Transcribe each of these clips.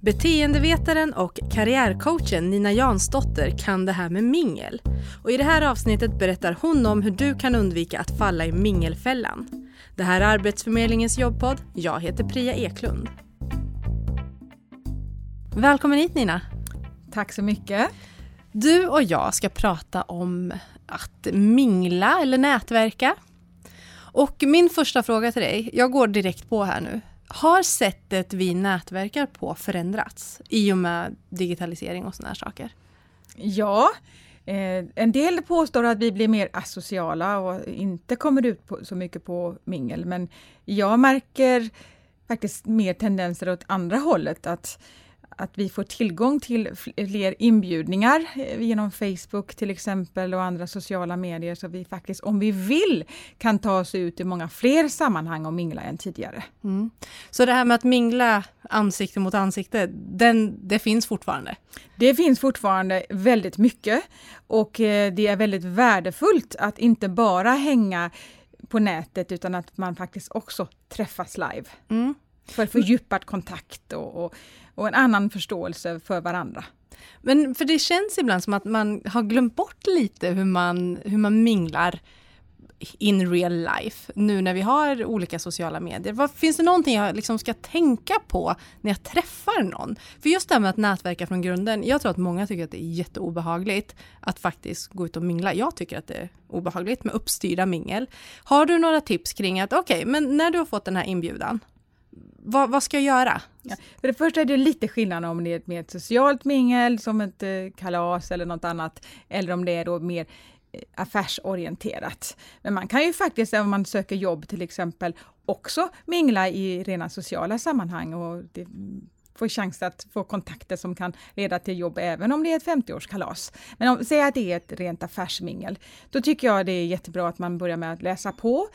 Beteendevetaren och karriärcoachen Nina Jansdotter kan det här med mingel. Och I det här avsnittet berättar hon om hur du kan undvika att falla i mingelfällan. Det här är Arbetsförmedlingens jobbpodd. Jag heter Priya Eklund. Välkommen hit Nina. Tack så mycket. Du och jag ska prata om att mingla eller nätverka. Och min första fråga till dig, jag går direkt på här nu. Har sättet vi nätverkar på förändrats i och med digitalisering och sådana här saker? Ja, eh, en del påstår att vi blir mer asociala och inte kommer ut på, så mycket på mingel, men jag märker faktiskt mer tendenser åt andra hållet. att att vi får tillgång till fler inbjudningar eh, genom Facebook till exempel och andra sociala medier så vi faktiskt, om vi vill, kan ta oss ut i många fler sammanhang och mingla än tidigare. Mm. Så det här med att mingla ansikte mot ansikte, den, det finns fortfarande? Det finns fortfarande väldigt mycket och eh, det är väldigt värdefullt att inte bara hänga på nätet utan att man faktiskt också träffas live. Mm. För fördjupad kontakt och, och och en annan förståelse för varandra. Men för det känns ibland som att man har glömt bort lite hur man, hur man minglar in real life, nu när vi har olika sociala medier. Vad, finns det någonting jag liksom ska tänka på när jag träffar någon? För just det här med att nätverka från grunden, jag tror att många tycker att det är jätteobehagligt att faktiskt gå ut och mingla. Jag tycker att det är obehagligt med uppstyrda mingel. Har du några tips kring att okej, okay, men när du har fått den här inbjudan, vad, vad, ska jag göra? Ja, för det första är det lite skillnad om det är ett mer socialt mingel som ett eh, kalas eller något annat eller om det är då mer eh, affärsorienterat. Men man kan ju faktiskt, om man söker jobb till exempel, också mingla i rena sociala sammanhang och det, få chans att få kontakter som kan leda till jobb även om det är ett 50-årskalas. Men om, säg att det är ett rent affärsmingel, då tycker jag det är jättebra att man börjar med att läsa på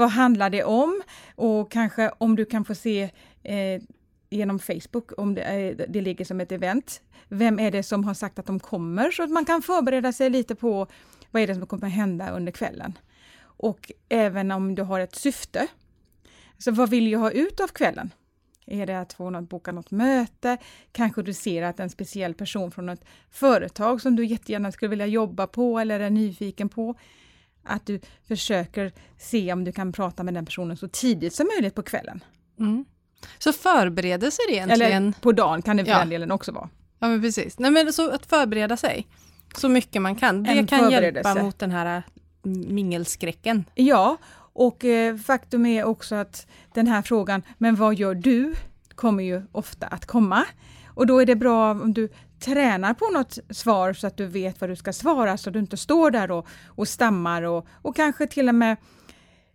vad handlar det om? Och kanske om du kan få se eh, genom Facebook, om det, är, det ligger som ett event. Vem är det som har sagt att de kommer? Så att man kan förbereda sig lite på vad är det som kommer hända under kvällen. Och även om du har ett syfte. Så vad vill jag ha ut av kvällen? Är det att få något, boka något möte? Kanske du ser att en speciell person från ett företag som du jättegärna skulle vilja jobba på eller är nyfiken på att du försöker se om du kan prata med den personen så tidigt som möjligt på kvällen. Mm. Så förberedelser egentligen? Eller på dagen kan det för ja. den delen också vara. Ja men precis. Nej, men så att förbereda sig så mycket man kan. Det kan hjälpa mot den här äh, mingelskräcken. Ja, och eh, faktum är också att den här frågan, men vad gör du? kommer ju ofta att komma. Och då är det bra om du tränar på något svar så att du vet vad du ska svara så att du inte står där och, och stammar och, och kanske till och med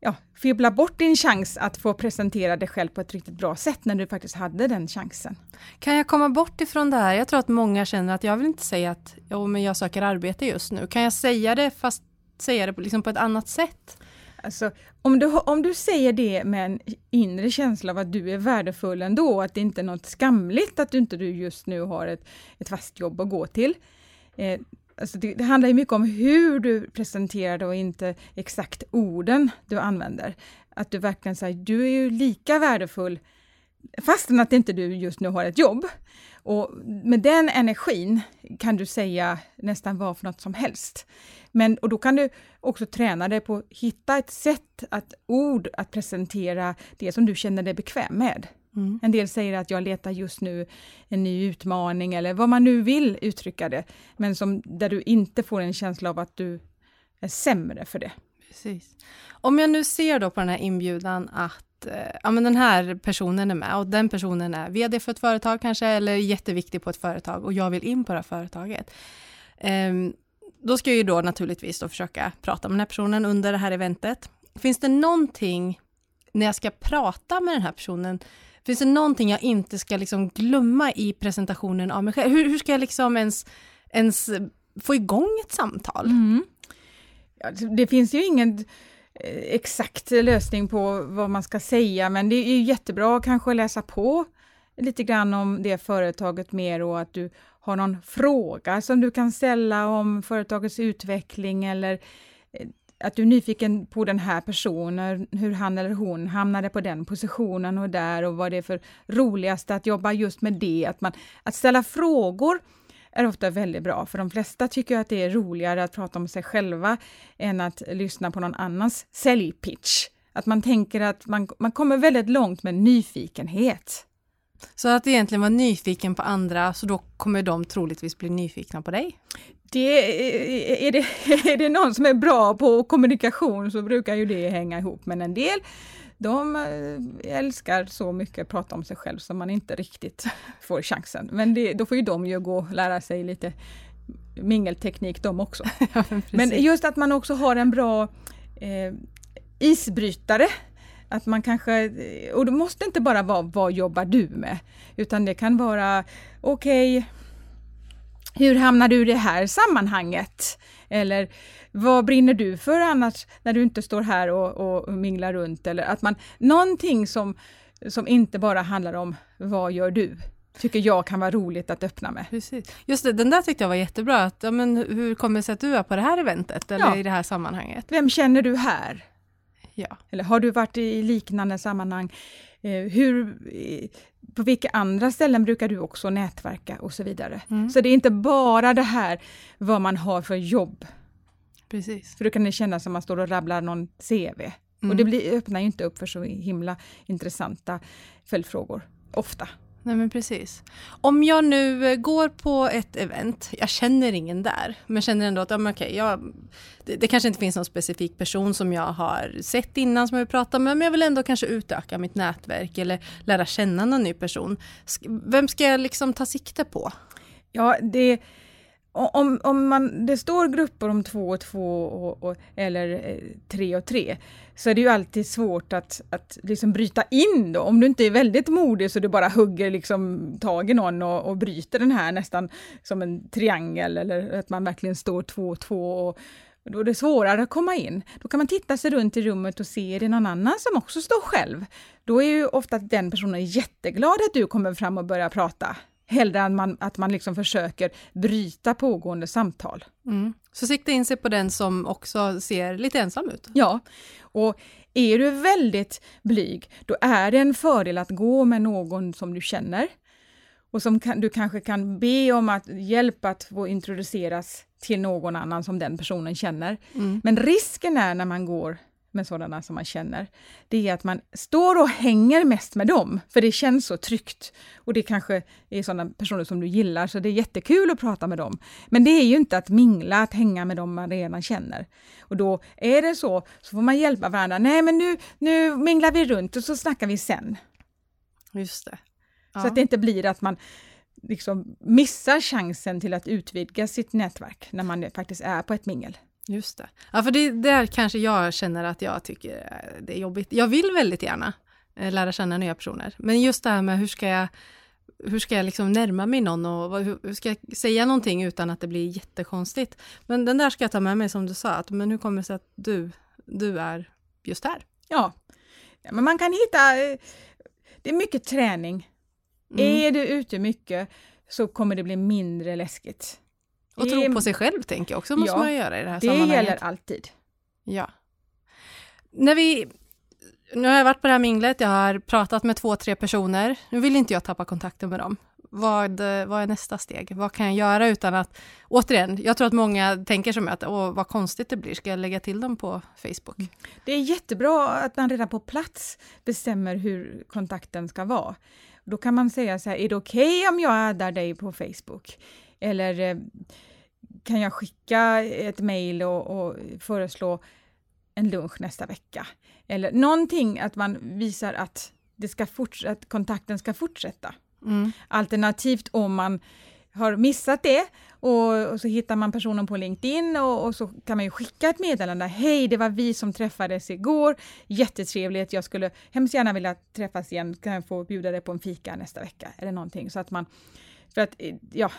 ja, fibbla bort din chans att få presentera dig själv på ett riktigt bra sätt när du faktiskt hade den chansen. Kan jag komma bort ifrån det här? Jag tror att många känner att jag vill inte säga att jo, men jag söker arbete just nu. Kan jag säga det fast säga det liksom på ett annat sätt? Alltså, om, du, om du säger det med en inre känsla av att du är värdefull ändå, att det inte är något skamligt att du inte du just nu har ett, ett fast jobb att gå till. Eh, alltså det, det, handlar ju mycket om hur du presenterar det och inte exakt orden du använder. Att du verkligen säger, du är ju lika värdefull fastän att inte du just nu har ett jobb. Och med den energin kan du säga nästan vad för något som helst. Men, och då kan du också träna dig på att hitta ett sätt, att ord att presentera det som du känner dig bekväm med. Mm. En del säger att jag letar just nu en ny utmaning eller vad man nu vill uttrycka det, men som, där du inte får en känsla av att du är sämre för det. Precis. Om jag nu ser då på den här inbjudan att Eh, ja, men den här personen är med och den personen är VD för ett företag kanske eller jätteviktig på ett företag och jag vill in på det här företaget. Um, då ska jag ju då naturligtvis då försöka prata med den här personen under det här eventet. Finns det någonting när jag ska prata med den här personen, finns det någonting jag inte ska liksom glömma i presentationen av mig själv? Hur, hur ska jag liksom ens, ens få igång ett samtal? Mm. Ja, det finns ju ingen Eh, exakt lösning på vad man ska säga, men det är jättebra kanske att läsa på lite grann om det företaget mer och att du har någon fråga som du kan ställa om företagets utveckling eller eh, att du är nyfiken på den här personen, hur han eller hon hamnade på den positionen och där och vad det är för roligaste att jobba just med det. Att, man, att ställa frågor är ofta väldigt bra, för de flesta tycker att det är roligare att prata om sig själva än att lyssna på någon annans säljpitch. Att man tänker att man, man kommer väldigt långt med nyfikenhet. Så att egentligen vara nyfiken på andra, så då kommer de troligtvis bli nyfikna på dig? Det, är, det, är det någon som är bra på kommunikation så brukar ju det hänga ihop, men en del de eh, älskar så mycket att prata om sig själv som man inte riktigt får chansen. Men det, då får ju de ju gå och lära sig lite mingelteknik de också. Ja, men, men, just att man också har en bra eh, isbrytare att man kanske, och det måste inte bara vara vad jobbar du med? Utan det kan vara, okej, okay, hur hamnar du i det här sammanhanget? Eller vad brinner du för annars när du inte står här och, och minglar runt? Eller att man, någonting som, som inte bara handlar om vad gör du? tycker jag kan vara roligt att öppna med. Precis. Just det, den där tyckte jag var jättebra. Att, ja, men hur kommer det sig att du är på det här eventet eller ja. i det här sammanhanget? Vem känner du här? Ja. Eller har du varit i liknande sammanhang? Eh, hur, på vilka andra ställen brukar du också nätverka och så vidare. Mm. Så det är inte bara det här vad man har för jobb. Precis. För då kan det kännas som att man står och rabblar någon CV. Mm. Och det blir, öppnar ju inte upp för så himla intressanta följdfrågor, ofta. Nej men precis. Om jag nu eh, går på ett event, jag känner ingen där, men känner ändå att ja, men okej, jag, det, det, kanske inte finns någon specifik person som jag har sett innan som jag vill prata med, men jag vill ändå kanske utöka mitt nätverk eller lära känna någon ny person. Vem ska jag liksom ta sikte på? Ja, det om, om man, det står grupper om två och två och, och, eller eh, tre och tre, så är det ju alltid svårt att, att liksom bryta in då. Om du inte är väldigt modig så du bara hugger liksom tag i någon och, och bryter den här nästan som en triangel eller att man verkligen står två och två. Och, då är det svårare att komma in. Då kan man titta sig runt i rummet och se, är det någon annan som också står själv? Då är ju ofta den personen jätteglad att du kommer fram och börjar prata hellre än man, att man liksom försöker bryta pågående samtal. Mm. Så sikta in sig på den som också ser lite ensam ut? Ja, och är du väldigt blyg, då är det en fördel att gå med någon som du känner och som kan, du kanske kan be om att hjälp att få introduceras till någon annan som den personen känner. Mm. Men risken är när man går med sådana som man känner, det är att man står och hänger mest med dem, för det känns så tryggt. Och det kanske är sådana personer som du gillar, så det är jättekul att prata med dem. Men det är ju inte att mingla, att hänga med dem man redan känner. Och då är det så, så får man hjälpa varandra. Nej, men nu, nu minglar vi runt och så snackar vi sen. Just det. Ja. Så att det inte blir att man liksom missar chansen till att utvidga sitt nätverk när man faktiskt är på ett mingel. Just det. Ja, för det där kanske jag känner att jag tycker det är jobbigt. Jag vill väldigt gärna eh, lära känna nya personer, men just det här med hur ska jag hur ska jag liksom närma mig någon och hur ska jag säga någonting utan att det blir jättekonstigt? Men den där ska jag ta med mig som du sa, att, men hur kommer det sig att du, du är just här? Ja, ja men man kan hitta, eh, det är mycket träning. Mm. Är du ute mycket så kommer det bli mindre läskigt. Och tro på sig själv tänker jag också måste ja, man göra i det här det sammanhanget. Det gäller alltid. Ja. När vi, nu har jag varit på det här minglet, jag har pratat med två, tre personer. Nu vill inte jag tappa kontakten med dem. Vad, vad är nästa steg? Vad kan jag göra utan att... Återigen, jag tror att många tänker som att åh, vad konstigt det blir, ska jag lägga till dem på Facebook? Det är jättebra att man redan på plats bestämmer hur kontakten ska vara. Då kan man säga så här, är det okej okay om jag addar dig på Facebook? Eller eh, kan jag skicka ett mejl och, och, föreslå en lunch nästa vecka? Eller någonting att man visar att, det ska att kontakten ska fortsätta. Mm. Alternativt om man har missat det och, och, så hittar man personen på LinkedIn och, och, så kan man ju skicka ett meddelande. Hej, det var vi som träffades igår. Jättetrevligt. Jag skulle hemskt gärna vilja träffas igen. Kan jag få bjuda dig på en fika nästa vecka eller någonting så att man för att ja,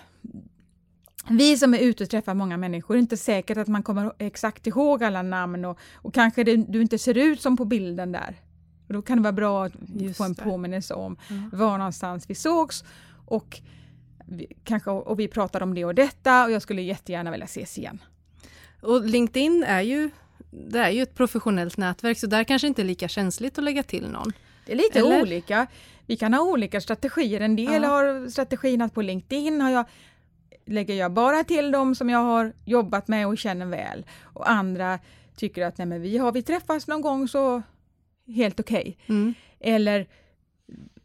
vi som är ute och träffar många människor, är inte säkert att man kommer exakt ihåg alla namn och, och kanske det, du inte ser ut som på bilden där. Och då kan det vara bra att Just få en det. påminnelse om mm. var någonstans vi sågs och vi, kanske, och vi pratade om det och detta och jag skulle jättegärna vilja ses igen. Och LinkedIn är ju det är ju ett professionellt nätverk så där kanske inte är lika känsligt att lägga till någon. Det är lite Eller? olika. Vi kan ha olika strategier. En del Ja. har strategin att på LinkedIn har jag, lägger jag bara till dem som jag har jobbat med och känner väl. Och andra tycker att nej men vi har vi träffats någon gång så helt okej. Mm. Eller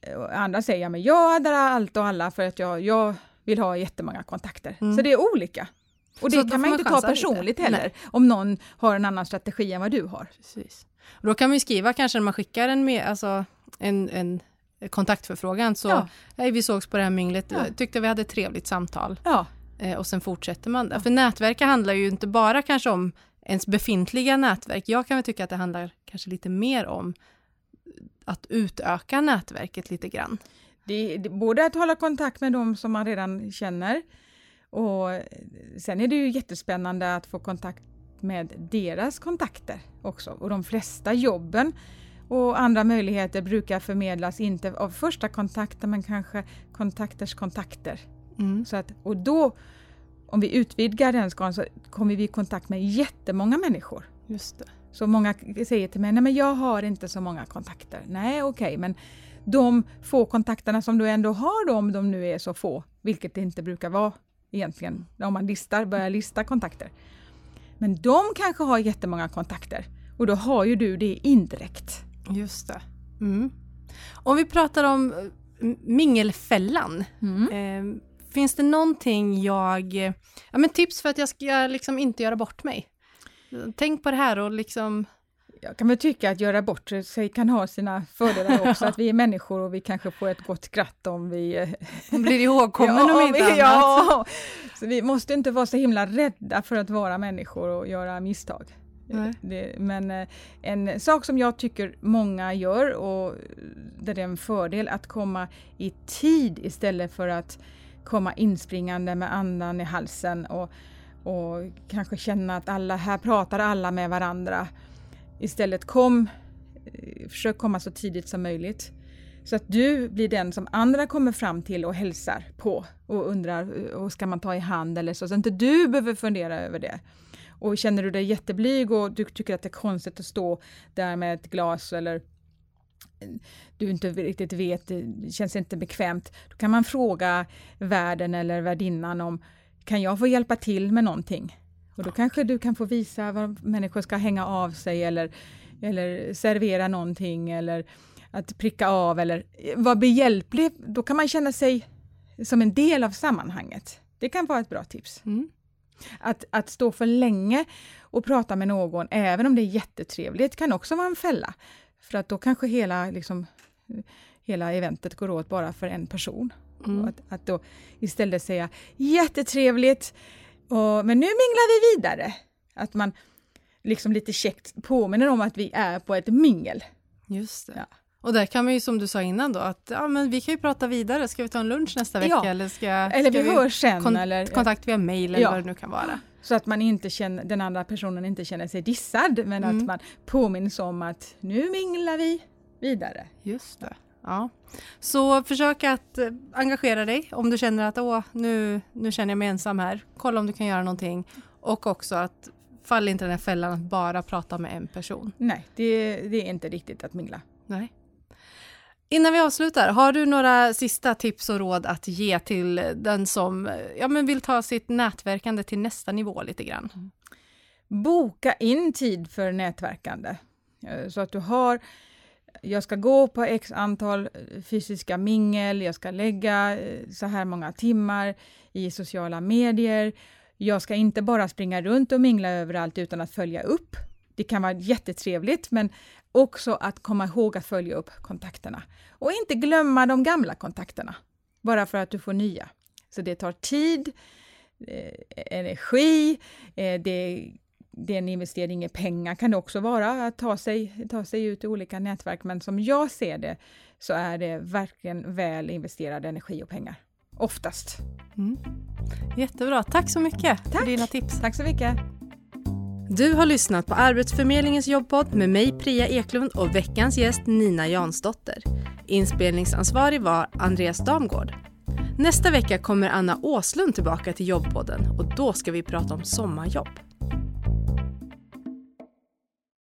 eh, andra säger men jag addar allt och alla för att jag, jag vill ha jättemånga kontakter. Mm. Så det är olika. Och det kan man man inte ta chansa lite. personligt heller, Nej. om någon har en annan strategi än vad du har. Precis. Och då kan vi skriva kanske när man skickar en, med, alltså, en, en kontaktförfrågan så Ja. hej vi sågs på det här minglet, Ja. tyckte vi hade ett trevligt samtal Ja, eh, och sen fortsätter man där. För nätverk handlar ju inte bara kanske om ens befintliga nätverk. Jag kan väl tycka att det handlar kanske lite mer om att utöka nätverket lite grann. det, det, både att hålla kontakt med dem som man redan känner och sen är det ju jättespännande att få kontakt med deras kontakter också. Och de flesta jobben och andra möjligheter brukar förmedlas inte av första kontakten men kanske kontakters kontakter. Mm. Så att, och då, om vi utvidgar den skalan så kommer vi i kontakt med jättemånga människor. Just det. Så många säger till mig, nej men jag har inte så många kontakter. Nej okej, men de få kontakterna som du ändå har då, om de nu är så få, vilket det inte brukar vara egentligen, om man listar, börjar lista kontakter. Men de kanske har jättemånga kontakter och då har ju du det indirekt. Just det. Mm. Om vi pratar om eh, mingelfällan. Eh, finns det någonting jag... Ja, men tips för att jag ska liksom inte göra bort mig. Tänk på det här och liksom... Jag kan väl tycka att göra bort sig kan ha sina fördelar också, att vi är människor och vi kanske får ett gott skratt om vi Blir ihågkommen om inte vi, annat. ja. Så vi måste inte vara så himla rädda för att vara människor och göra misstag. Nej. Det, men eh, en sak som jag tycker många gör och där det är en fördel att komma i tid istället för att komma inspringande med andan i halsen och, och kanske känna att alla här pratar alla med varandra. Istället kom, eh, försök komma så tidigt som möjligt. Så att du blir den som andra kommer fram till och hälsar på och undrar, eh, och ska man ta i hand eller så, så att inte du behöver fundera över det. Och känner du dig jätteblyg och du tycker att det är konstigt att stå där med ett glas eller du inte riktigt vet, det känns inte bekvämt, då kan man fråga värden eller värdinnan om kan jag få hjälpa till med någonting? Och då kanske du kan få visa vad människor ska hänga av sig eller, eller servera någonting eller att pricka av eller vara behjälplig. Då kan man känna sig som en del av sammanhanget. Det kan vara ett bra tips. Mm. Att, att stå för länge och prata med någon, även om det är jättetrevligt, kan också vara en fälla. För att då kanske hela, liksom, hela eventet går åt bara för en person. Mm. Att, att då istället säga jättetrevligt, och, men nu minglar vi vidare. Att man liksom lite käckt påminner om att vi är på ett mingel. Just det. Ja. Och där kan man ju som du sa innan då att ja, men vi kan ju prata vidare. Ska vi ta en lunch nästa vecka Ja. eller ska, Eller ska vi hörs sen. kon- eller, kontakt via mail eller Ja. vad det nu kan vara. Så att man inte känner, den andra personen inte känner sig dissad, men Mm. att man påminns om att nu minglar vi vidare. Just det. Ja. Så försök att eh, engagera dig om du känner att Åh, nu, nu känner jag mig ensam här. Kolla om du kan göra någonting. Och också att fall inte i den här fällan att bara prata med en person. Nej, det, det är inte riktigt att mingla. Nej. Innan vi avslutar, har du några sista tips och råd att ge till den som ja, men vill ta sitt nätverkande till nästa nivå lite grann? Mm. Boka in tid för nätverkande. Eh, så att du har, jag ska gå på x antal eh, fysiska mingel, jag ska lägga eh, så här många timmar i sociala medier. Jag ska inte bara springa runt och mingla överallt utan att följa upp. Det kan vara jättetrevligt, men också att komma ihåg att följa upp kontakterna. Och inte glömma de gamla kontakterna, bara för att du får nya. Så det tar tid, eh, energi, eh, det, det är en investering i pengar kan det också vara, att ta sig, ta sig ut i olika nätverk. Men som jag ser det så är det verkligen väl investerad energi och pengar. Oftast. Mm. Jättebra, tack så mycket för Tack. dina tips. Tack så mycket! Du har lyssnat på Arbetsförmedlingens jobbpodd med mig Priya Eklund och veckans gäst Nina Jansdotter. Inspelningsansvarig var Andreas Damgård. Nästa vecka kommer Anna Åslund tillbaka till jobbpodden och då ska vi prata om sommarjobb.